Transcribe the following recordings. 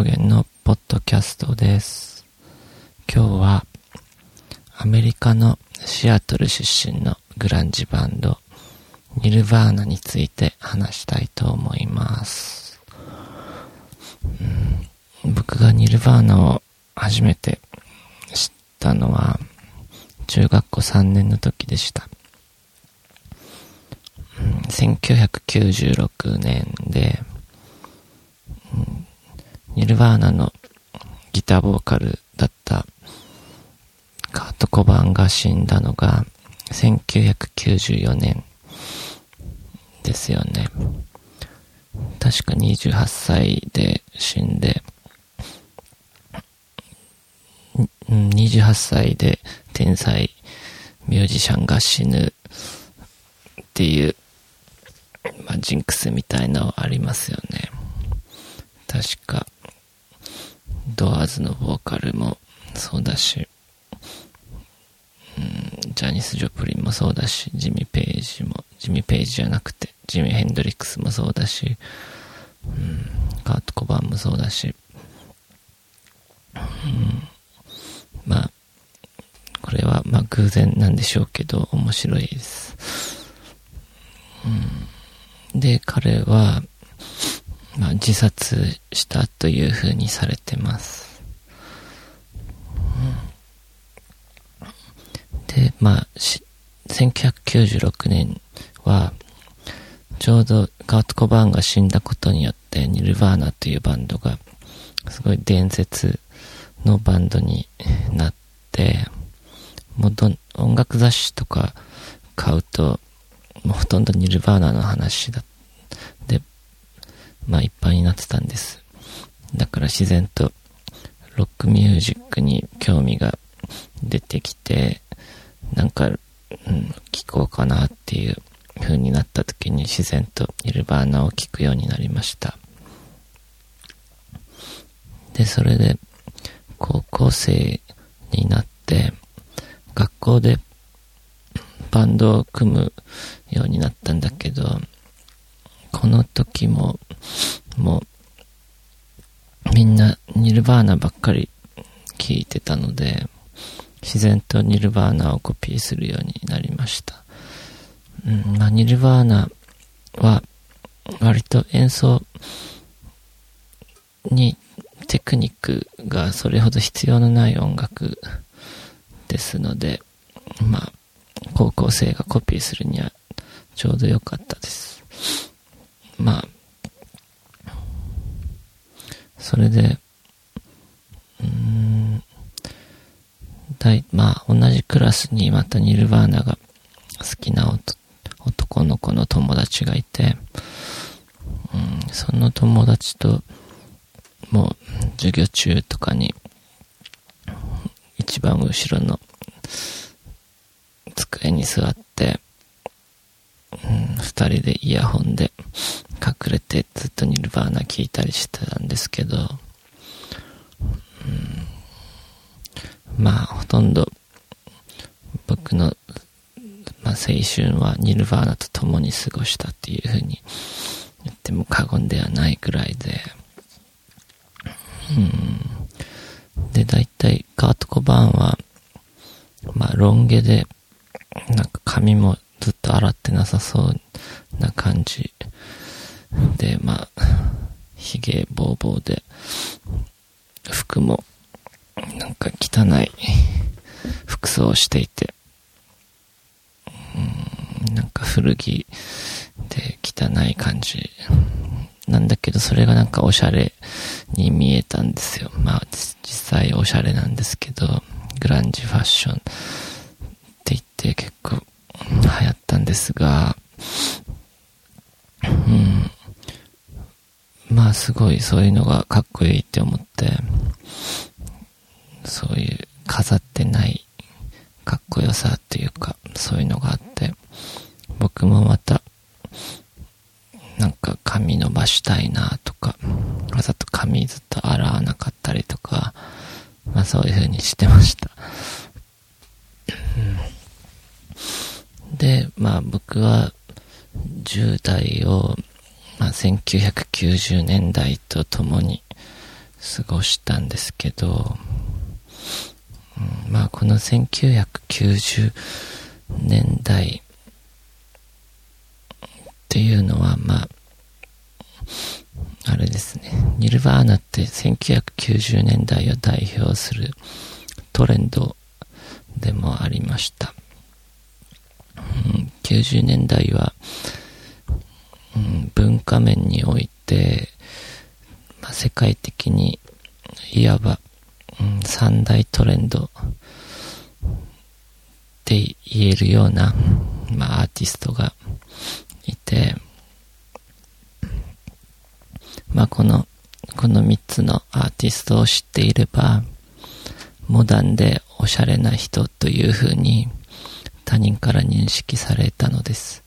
どうも、証言のポッドキャストです。今日は、アメリカのシアトル出身のグランジバンド、ニルバーナについて話したいと思います。うん僕がニルバーナを初めて知ったのは、中学校3年の時でした。うん1996年で、うんニルバーナのギターボーカルだったカート・コバンが死んだのが1994年ですよね。確か28歳で死んで、28歳で天才ミュージシャンが死ぬっていう、まあ、ジンクスみたいなのありますよね。確か、ドアーズのボーカルもそうだし、うん、ジャニス・ジョプリンもそうだし、ジミー・ペイジも、ジミー・ペイジじゃなくて、ジミー・ヘンドリックスもそうだし、うん、カート・コバンもそうだし、うん、まあ、これはまあ偶然なんでしょうけど、面白いです。うん、で、彼は、まあ、自殺したという風にされてます。で、まあ、1996年は、ちょうどガート・コバーンが死んだことによって、ニルバーナというバンドが、すごい伝説のバンドになって、もうど、音楽雑誌とか買うと、もうほとんどニルバーナの話だ。で、まあいっぱいになってたんです。だから自然とロックミュージックに興味が出てきて、なんか、うん、聴こうかなっていう風になった時に自然とニルバーナを聴くようになりました。で、それで高校生になって、学校でバンドを組むようになったんだけど、この時も、もう、みんなニルバーナばっかり聞いてたので、自然とニルバーナをコピーするようになりました。うん、まあ、ニルバーナは、割と演奏にテクニックがそれほど必要のない音楽ですので、まあ、高校生がコピーするにはちょうど良かったです。まあ、それで、うん、だい、まあ、同じクラスにまたニルバーナが好きな男の子の友達がいて、うん、その友達と、もう、授業中とかに、一番後ろの机に座って、二人でイヤホンで隠れてずっとニルバーナ聞いたりしてたんですけど、うん、まあほとんど僕の、まあ、青春はニルバーナと共に過ごしたっていうふうに言っても過言ではないくらいで、うん、で、大体カート・コバーンは、まあロン毛で、なんか髪もずっと洗ってなさそうな感じで、まあ、髭ぼうぼうで、服もなんか汚い服装をしていて、うん、なんか古着で汚い感じなんだけど、それがなんかおしゃれに見えたんですよ。まあ、実際おしゃれなんですけど、グランジファッションって言って結構流行ったんですが、うん。まあすごいそういうのがかっこいいって思って、そういう飾ってないかっこよさっていうか、そういうのがあって、僕もまた、なんか髪伸ばしたいなとか、わざと髪ずっと洗わなかったりとか、まあそういう風にしてました。で、まあ僕は10代を、まあ、1990年代と共に過ごしたんですけど、うん、まあこの1990年代っていうのは、まあ、あれですね。ニルバーナって1990年代を代表するトレンドでもありました。90年代は、うん、文化面において、まあ、世界的にいわば、うん、三大トレンドって言えるような、まあ、アーティストがいて、まあ、この、この三つのアーティストを知っていれば、モダンでおしゃれな人という風に他人から認識されたのです。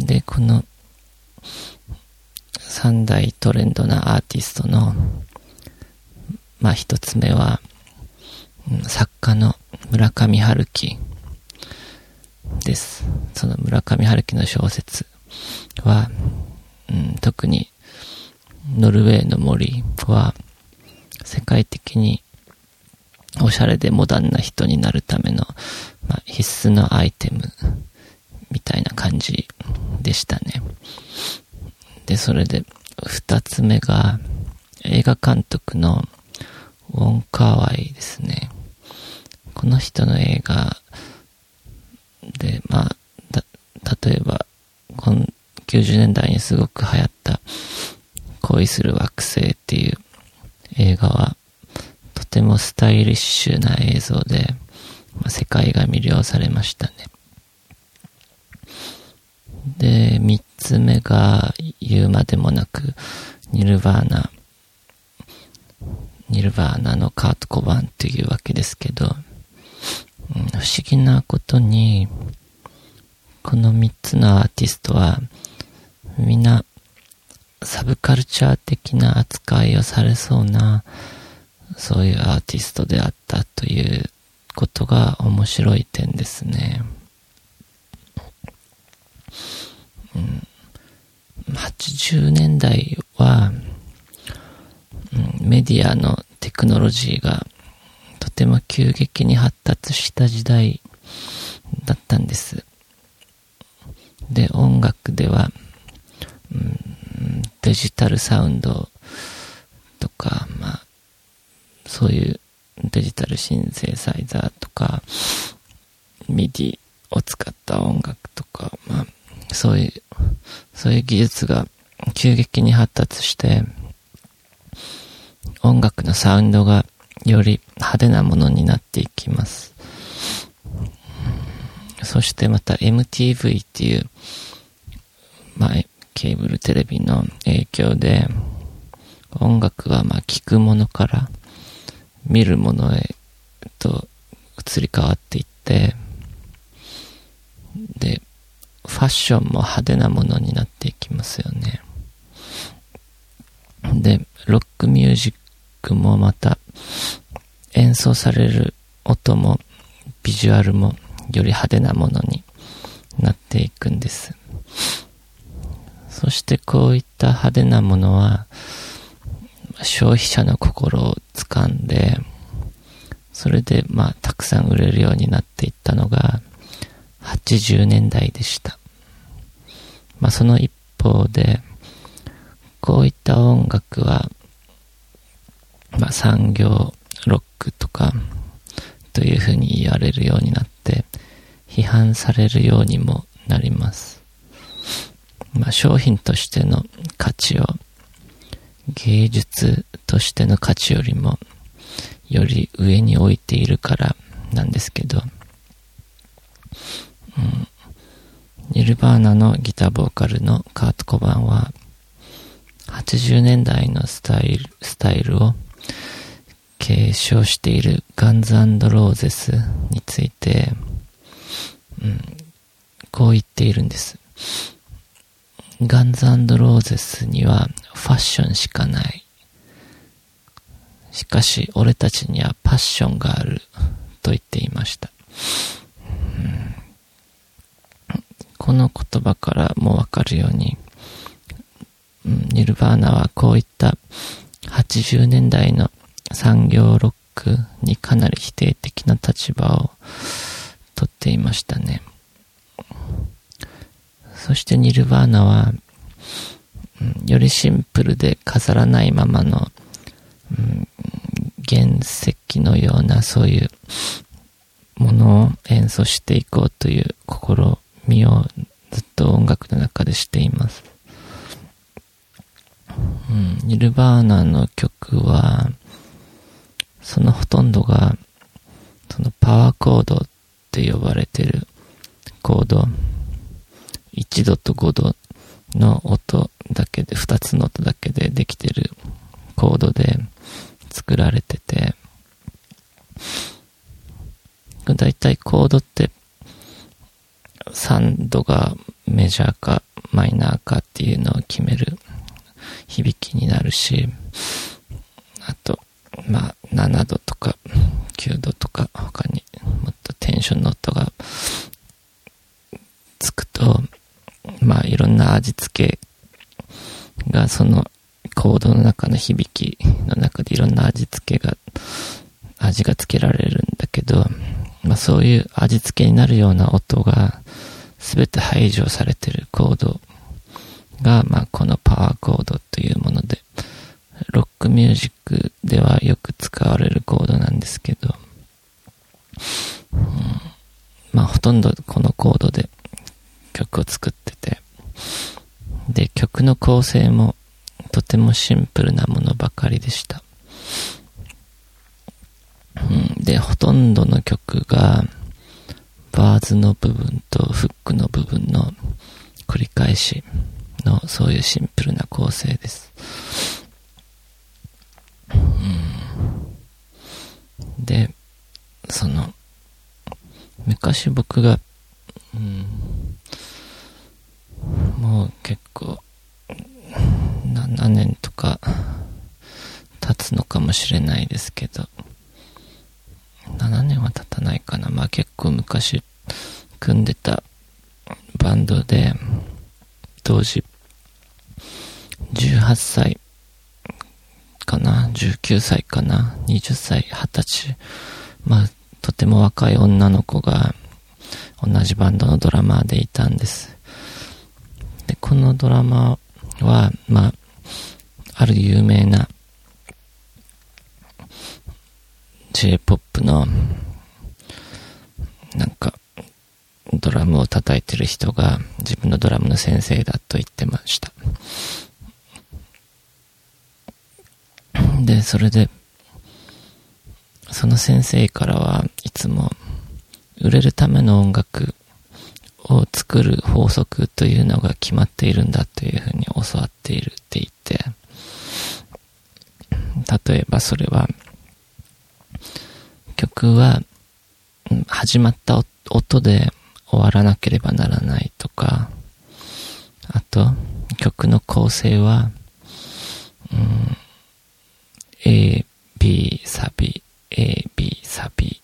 うん、で、この三大トレンドなアーティストの、まあ一つ目は、作家の村上春樹です。その村上春樹の小説は、うん、特にノルウェーの森は世界的におしゃれでモダンな人になるための、まあ、必須のアイテムみたいな感じでしたね。で、それで二つ目が映画監督のウォン・カワイですね。この人の映画で、まあ、例えば、この90年代にすごく流行った恋する惑星っていう映画は、とてもスタイリッシュな映像で、ま、世界が魅了されましたね。で、三つ目が言うまでもなく、ニルバーナ、ニルバーナのカート・コバンっていうわけですけど、不思議なことに、この三つのアーティストは、みんな、サブカルチャー的な扱いをされそうな、そういうアーティストであったということが面白い点ですね。うん、80年代は、うん、メディアのテクノロジーがとても急激に発達した時代だったんです。で、音楽では、うん、デジタルサウンドとか、まあ、そういうデジタルシンセサイザーとか、ミディを使った音楽とか、まあ、そういう、そういう技術が急激に発達して、音楽のサウンドがより派手なものになっていきます。そしてまた MTV っていう、まあ、ケーブルテレビの影響で、音楽はまあ聞くものから見るものへと移り変わっていって、で、ファッションも派手なものになっていきますよね。で、ロックミュージックもまた演奏される音もビジュアルもより派手なものになっていくんです。そしてこういった派手なものは消費者の心を掴んで、それでまあたくさん売れるようになっていったのが80年代でした。まあその一方で、こういった音楽は、まあ産業ロックとか、というふうに言われるようになって、批判されるようにもなります。まあ、商品としての価値を芸術としての価値よりもより上に置いているからなんですけど、うん、ニルバーナのギターボーカルのカート・コバンは80年代のスタイル、スタイルを継承しているガンズローゼスについて、うん、こう言っているんです。ガンズローゼスにはファッションしかない。しかし、俺たちにはパッションがある。と言っていました。この言葉からもわかるように、ニルバーナはこういった80年代の産業ロックにかなり否定的な立場をとっていましたね。そしてニルバーナは、うん、よりシンプルで飾らないままの、うん、原石のようなそういうものを演奏していこうという試みをずっと音楽の中でしています。うん、ニルバーナの曲は、そのほとんどが、そのパワーコードって呼ばれてるコード、1度と5度の音だけで、2つの音だけでできてるコードで作られてて、だいたいコードって3度がメジャーかマイナーかっていうのを決める響きになるし、あと、まあ、7度とか9度とか他にもっとテンションの音がつくと、まあ、いろんな味付けがそのコードの中の響きの中でいろんな味付けが、味が付けられるんだけど、まあそういう味付けになるような音が全て排除されてるコードが、まあこのパワーコードというもので、ロックミュージックではよく使われるコードなんですけど、うん、まあほとんどこのコードで曲を作ってて、で、曲の構成もとてもシンプルなものばかりでした。うん、で、ほとんどの曲が、バーズの部分とフックの部分の繰り返しの、そういうシンプルな構成です。うん、で、その、昔僕が、うん、もう結構、7年とか経つのかもしれないですけど、7年は経たないかな。まあ結構昔組んでたバンドで、当時、18歳かな ?19 歳かな ?20 歳、20歳。まあ、とても若い女の子が同じバンドのドラマーでいたんです。で、このドラマは、まあ、ある有名な J-POP の、なんか、ドラムを叩いてる人が自分のドラムの先生だと言ってました。で、それで、その先生からはいつも、売れるための音楽を作る法則というのが決まっているんだというふうに教わっているって言って、例えばそれは、曲は、始まった音で終わらなければならないとか、あと、曲の構成は、うん、A、B、サビ、A、B、サビ、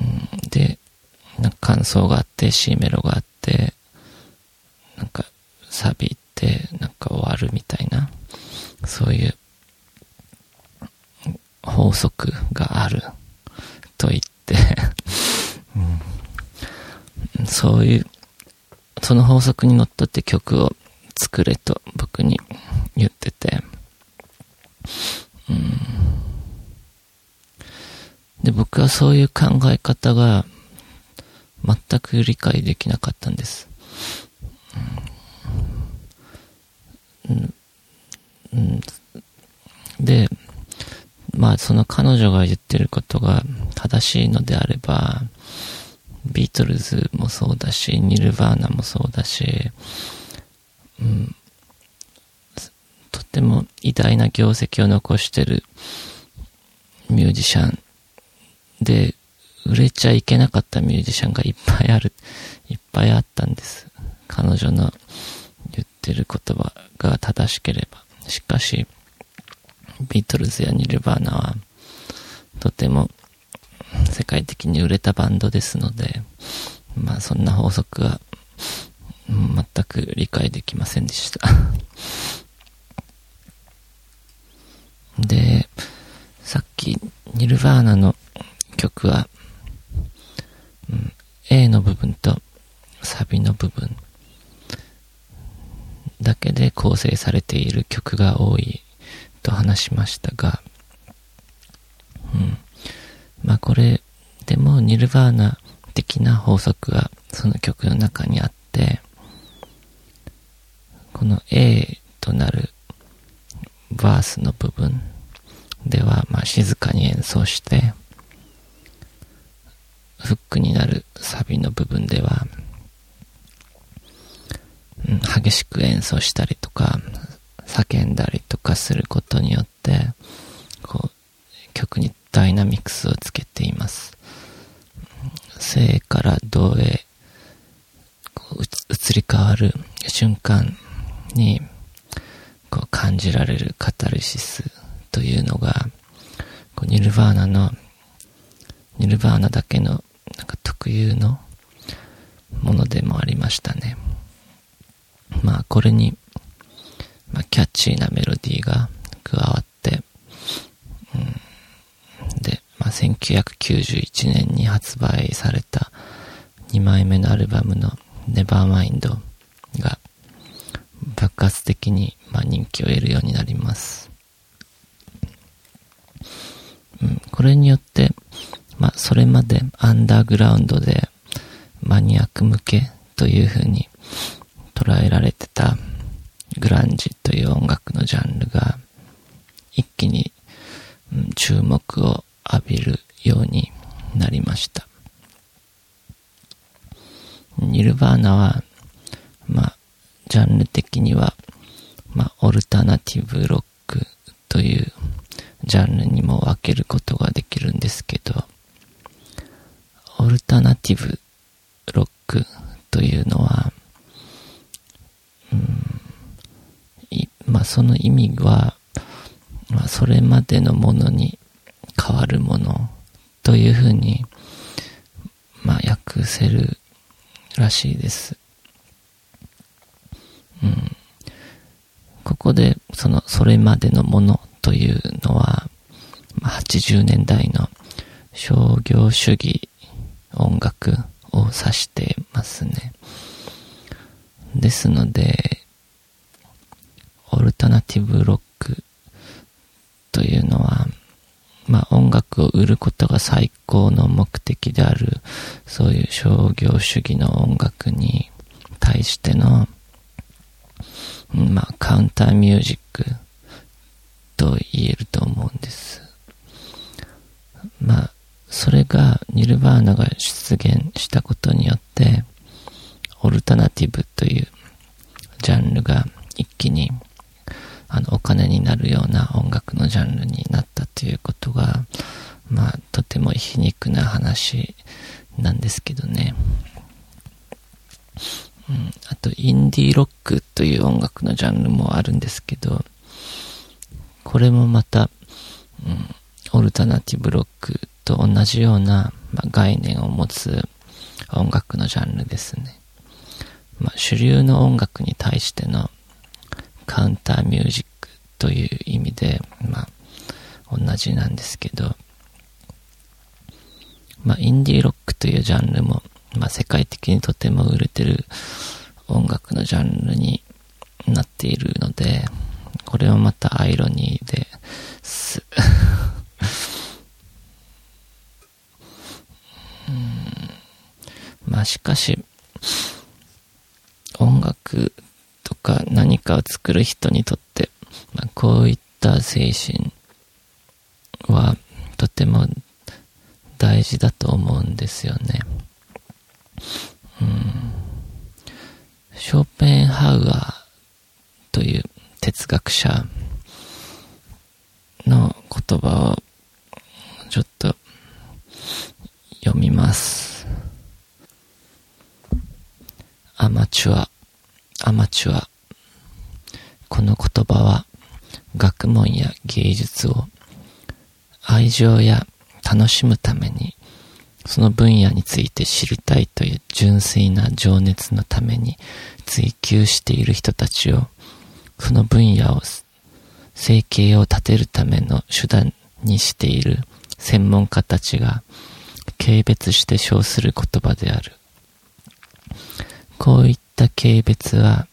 うん、で、感想があって、C メロがあって、なんかサビってなんか終わるみたいな、そういう法則があると言って。うん、そういう、その法則にのっとって曲を作れと僕に言ってて、うん、で、僕はそういう考え方が全く理解できなかったんです。うん、で、まあその彼女が言ってることが正しいのであれば、ビートルズもそうだし、ニルバーナもそうだし、うん、とても偉大な業績を残してるミュージシャンで、売れちゃいけなかったミュージシャンがいっぱいある、いっぱいあったんです。彼女の言ってる言葉が正しければ。しかし、ビートルズやニルバーナは、とても世界的に売れたバンドですので、まあそんな法則は全く理解できませんでした。で、さっき、ニルヴァーナの曲は、うん、A の部分とサビの部分だけで構成されている曲が多いと話しましたが、うん。まあこれでもニルヴァーナ的な法則がその曲の中にあって、この A となるバースの部分では、まあ、静かに演奏して、フックになるサビの部分では、うん、激しく演奏したりとか、叫んだりとかすることによって、こう、曲にダイナミクスをつけています。生から動へ、こう移り変わる瞬間に、こう感じられるカタルシスというのが、こうニルヴァーナの、ニルヴァーナだけの、なんか特有のものでもありましたね。まあ、これに、まあ、キャッチーなメロディーが加わって、うん、で、まあ、1991年に発売された2枚目のアルバムの Nevermind が爆発的に、まあ、人気を得るようになります。うん、これによって、まあ、それまでアンダーグラウンドでマニアック向けという風に捉えられてたグランジという音楽のジャンルが一気に、注目を浴びるようになりました。ニルバーナは、まあ、ジャンル的には、まあ、オルタナティブロックというジャンルにも分けることができるんですけど、オルタナティブロックというのは、うん、まあその意味は、まあそれまでのものに変わるものというふうに、まあ訳せるらしいです。うん。ここで、その、それまでのものというのは、まあ80年代の商業主義音楽を指してますね。ですので、オルタナティブロックというのは、まあ音楽を売ることが最高の目的である、そういう商業主義の音楽に対しての、まあカウンターミュージックと言えると思うんです。まあ、それがニルバーナが出現したことによって、オルタナティブというジャンルが一気にあのお金になるような音楽のジャンルになったということが、まあ、とても皮肉な話なんですけどね。うん、あと、インディーロックという音楽のジャンルもあるんですけど、これもまた、うん、オルタナティブロックと同じような、まあ、概念を持つ音楽のジャンルですね。まあ、主流の音楽に対してのカウンターミュージックという意味で、まあ、同じなんですけど、まあ、インディーロックというジャンルも、まあ、世界的にとても売れてる音楽のジャンルになっているので、これはまたアイロニーです うん。まあしかし、音楽とか何かを作る人にとって、まあ、こういった精神はとても大事だと思うんですよね。うん、ショーペンハウアーという哲学者の言葉をちょっと読みます。アマチュア、アマチュア。この言葉は学問や芸術を愛情や楽しむためにその分野について知りたいという純粋な情熱のために追求している人たちを、その分野を、生計を立てるための手段にしている専門家たちが、軽蔑して称する言葉である。こういた軽蔑は、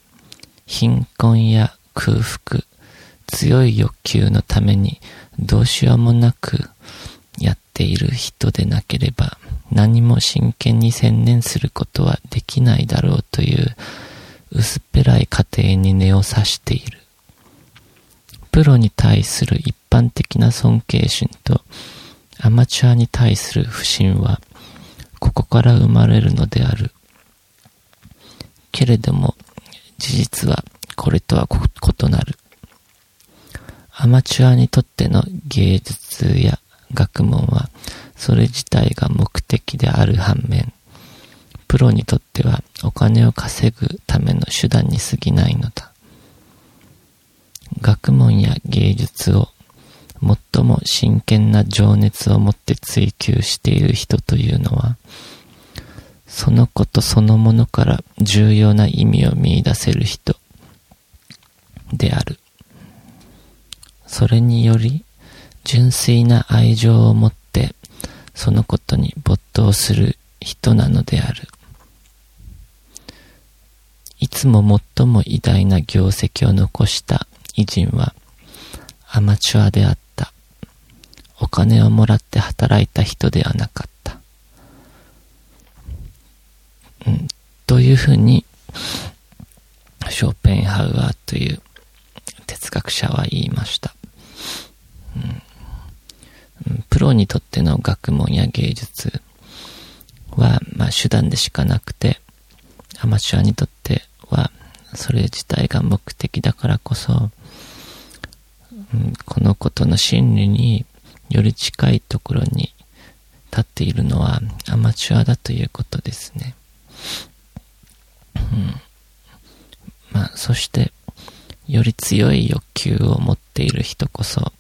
貧困や空腹、強い欲求のためにどうしようもなくやっている人でなければ何も真剣に専念することはできないだろうという薄っぺらい過程に根を刺している。プロに対する一般的な尊敬心とアマチュアに対する不信はここから生まれるのである。けれども事実はこれとは異なる。アマチュアにとっての芸術や学問はそれ自体が目的である反面、プロにとってはお金を稼ぐための手段に過ぎないのだ。学問や芸術を最も真剣な情熱を持って追求している人というのは、そのことそのものから重要な意味を見出せる人である。それにより、純粋な愛情を持ってそのことに没頭する人なのである。いつも最も偉大な業績を残した偉人はアマチュアであった。お金をもらって働いた人ではなかった。うん、というふうに、ショーペンハウアーという哲学者は言いました。プロにとっての学問や芸術は、まあ、手段でしかなくて、アマチュアにとっては、それ自体が目的だからこそ、うん、このことの真理により近いところに立っているのはアマチュアだということですね。うん、まあ、そして、より強い欲求を持っている人こそ、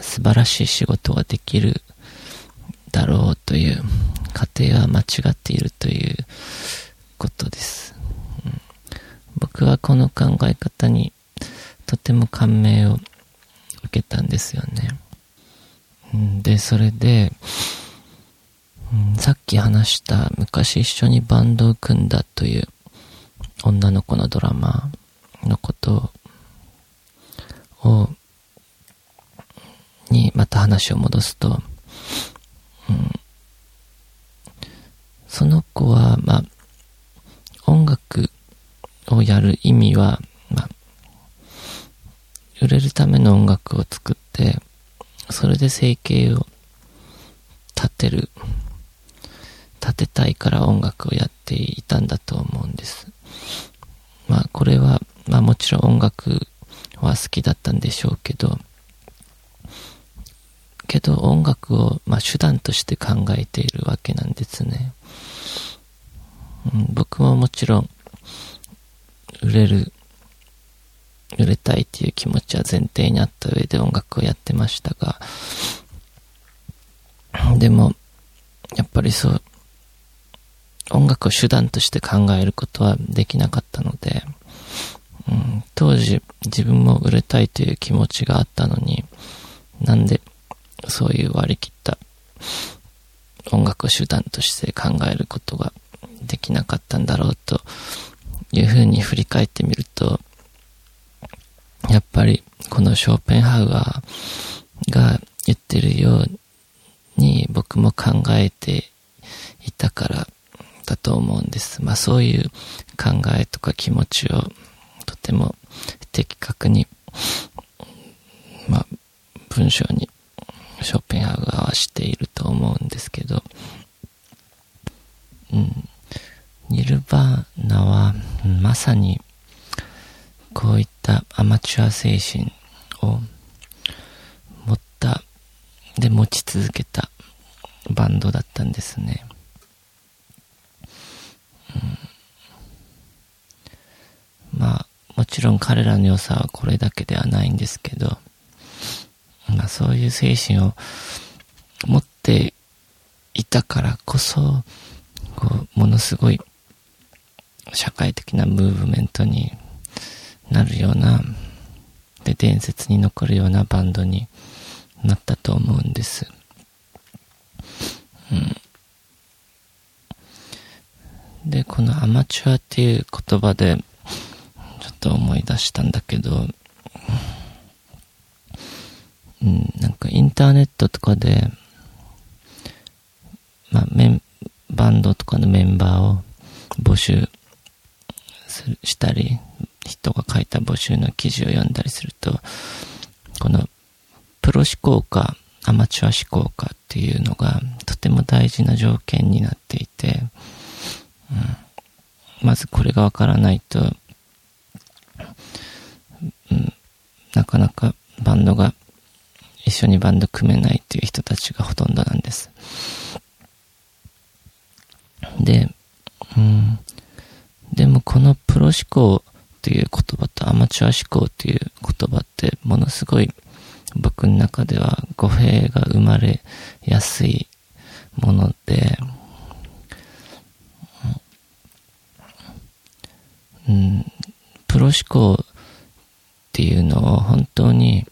素晴らしい仕事ができるだろうという過程は間違っているということです。うん、僕はこの考え方にとても感銘を受けたんですよね。で、それで、さっき話した昔一緒にバンドを組んだという女の子のドラマのことをにまた話を戻すと、うん、その子は、まあ、音楽をやる意味は、まあ、売れるための音楽を作って、それで生計を立てる、立てたいから音楽をやっていたんだと思うんです。まあ、これは、まあもちろん音楽は好きだったんでしょうけど、けど音楽を、まあ、手段として考えているわけなんですね。うん、僕ももちろん、売れる、売れたいっていう気持ちは前提にあった上で音楽をやってましたが、でも、やっぱりそう、音楽を手段として考えることはできなかったので、うん、当時自分も売れたいという気持ちがあったのに、なんでそういう割り切った手段として考えることができなかったんだろうというふうに振り返ってみると、やっぱりこのショーペンハウアーが言ってるように僕も考えていたからだと思うんです。まあそういう考えとか気持ちをとても的確に、まあ文章にショーペンハウアーはしていると思うんですけど、うん、ニルバーナはまさにこういったアマチュア精神を持った、で持ち続けたバンドだったんですね。うん、まあ、もちろん彼らの良さはこれだけではないんですけど、まあそういう精神を持っていたからこそ、こう、ものすごい社会的なムーブメントになるような、で、伝説に残るようなバンドになったと思うんです。うん。で、このアマチュアっていう言葉で、ちょっと思い出したんだけど、なんかインターネットとかで、まあ、メン、バンドとかのメンバーを募集したり、人が書いた募集の記事を読んだりすると、このプロ志向かアマチュア志向かっていうのがとても大事な条件になっていて、うん、まずこれがわからないと、うん、なかなかバンドが一緒にバンド組めないっていう人たちがほとんどなんです。で、うん、でもこのプロ思考っていう言葉とアマチュア思考っていう言葉ってものすごい僕の中では語弊が生まれやすいもので、うん、プロ思考っていうのを本当に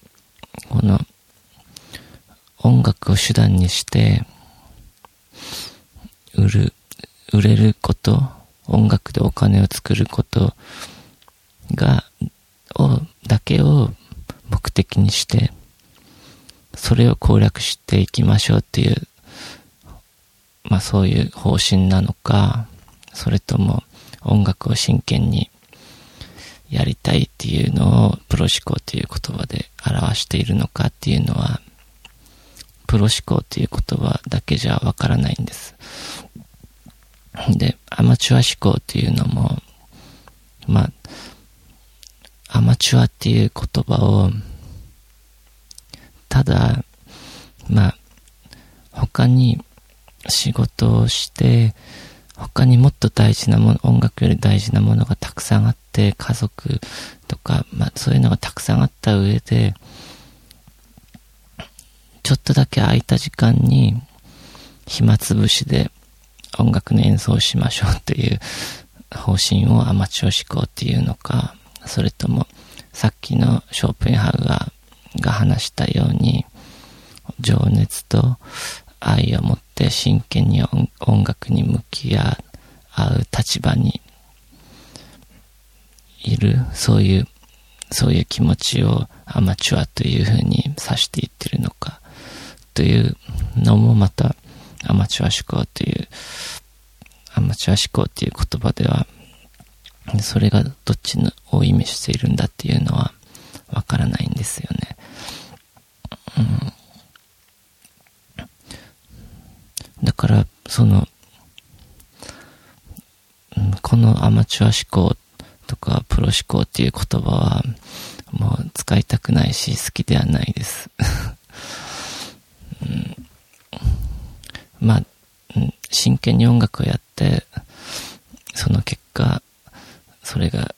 この音楽を手段にして売る、売れること、音楽でお金を作ることが、を、だけを目的にして、それを攻略していきましょうっていう、まあそういう方針なのか、それとも音楽を真剣にやりたいっていうのをプロ思考という言葉で表しているのかっていうのは、プロ思考っていう言葉だけじゃわからないんです。で、アマチュア思考っていうのも、まあ、アマチュアっていう言葉を、ただ、まあ、他に仕事をして、他にもっと大事なもの、音楽より大事なものがたくさんあって、家族とか、まあそういうのがたくさんあった上で、ちょっとだけ空いた時間に、暇つぶしで音楽の演奏をしましょうっていう方針をアマチュア思考っていうのか、それとも、さっきのショーペンハウガーが話したように、情熱と愛を持って真剣に音楽に向き合う立場にいる、そういう、そういう気持ちをアマチュアというふうに指していってるのか、というのもまたアマチュア思考という、アマチュア思考っていう言葉では、それがどっちのを意味しているんだっていうのはわからないんですよね。うん、だから、その、このアマチュア思考とかプロ思考っていう言葉はもう使いたくないし好きではないです。うん。まあ、真剣に音楽をやって、その結果、それが、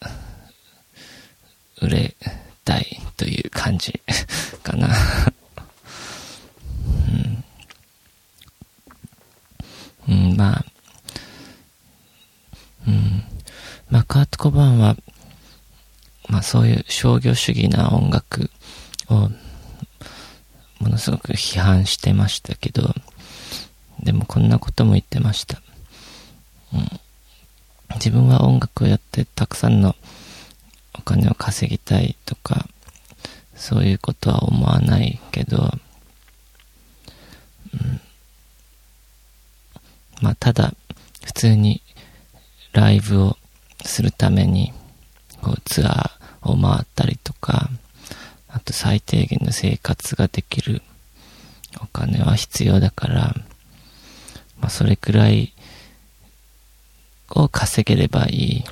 売れたいという感じ かな。うん、うん、まあ、うん。まあ、カート・コバンは、まあそういう商業主義な音楽を、ものすごく批判してましたけど、でもこんなことも言ってました。うん、自分は音楽をやってたくさんのお金を稼ぎたいとか、そういうことは思わないけど、うん、まあただ普通にライブをするためにこうツアーを回ったりとか、あと最低限の生活ができるお金は必要だから、まあ、それくらいを稼げればいい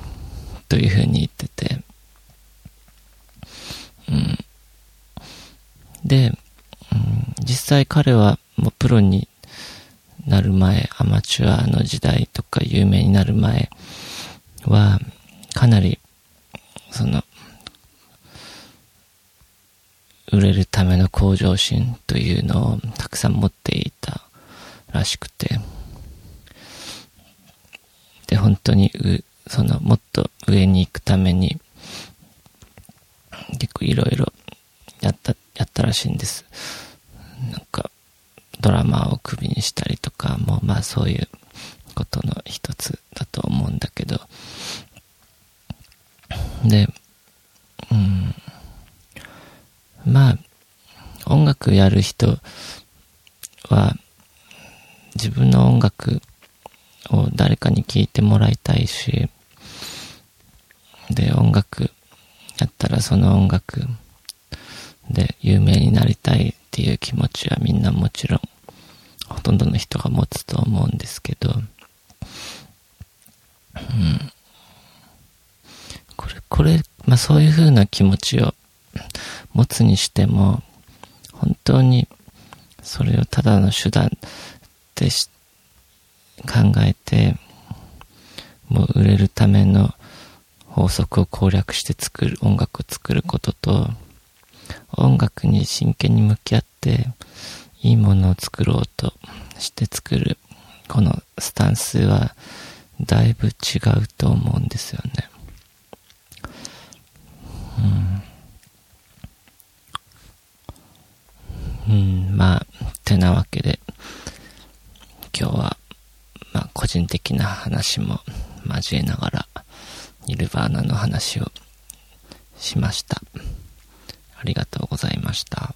というふうに言ってて、うん。で、うん、実際彼はもうプロになる前、アマチュアの時代とか有名になる前は、かなり、その、売れるための向上心というのをたくさん持っていたらしくて、で、本当にう、その、もっと上に行くために、結構いろいろやった、やったらしいんです。なんか、ドラマをクビにしたりとかも、まあそういうことの一つだと思うんだけど、で、うん、まあ、音楽やる人は、自分の音楽を誰かに聴いてもらいたいし、で、音楽やったらその音楽で有名になりたいっていう気持ちはみんなもちろんほとんどの人が持つと思うんですけど、うん。これ、これ、まあそういう風な気持ちを持つにしても、本当にそれをただの手段って考えて、もう売れるための法則を攻略して作る、音楽を作ることと、音楽に真剣に向き合って、いいものを作ろうとして作る、このスタンスは、だいぶ違うと思うんですよね。うん。うん、まあ、てなわけで、今日は、まあ、個人的な話も交えながら、ニルバーナの話をしました。ありがとうございました。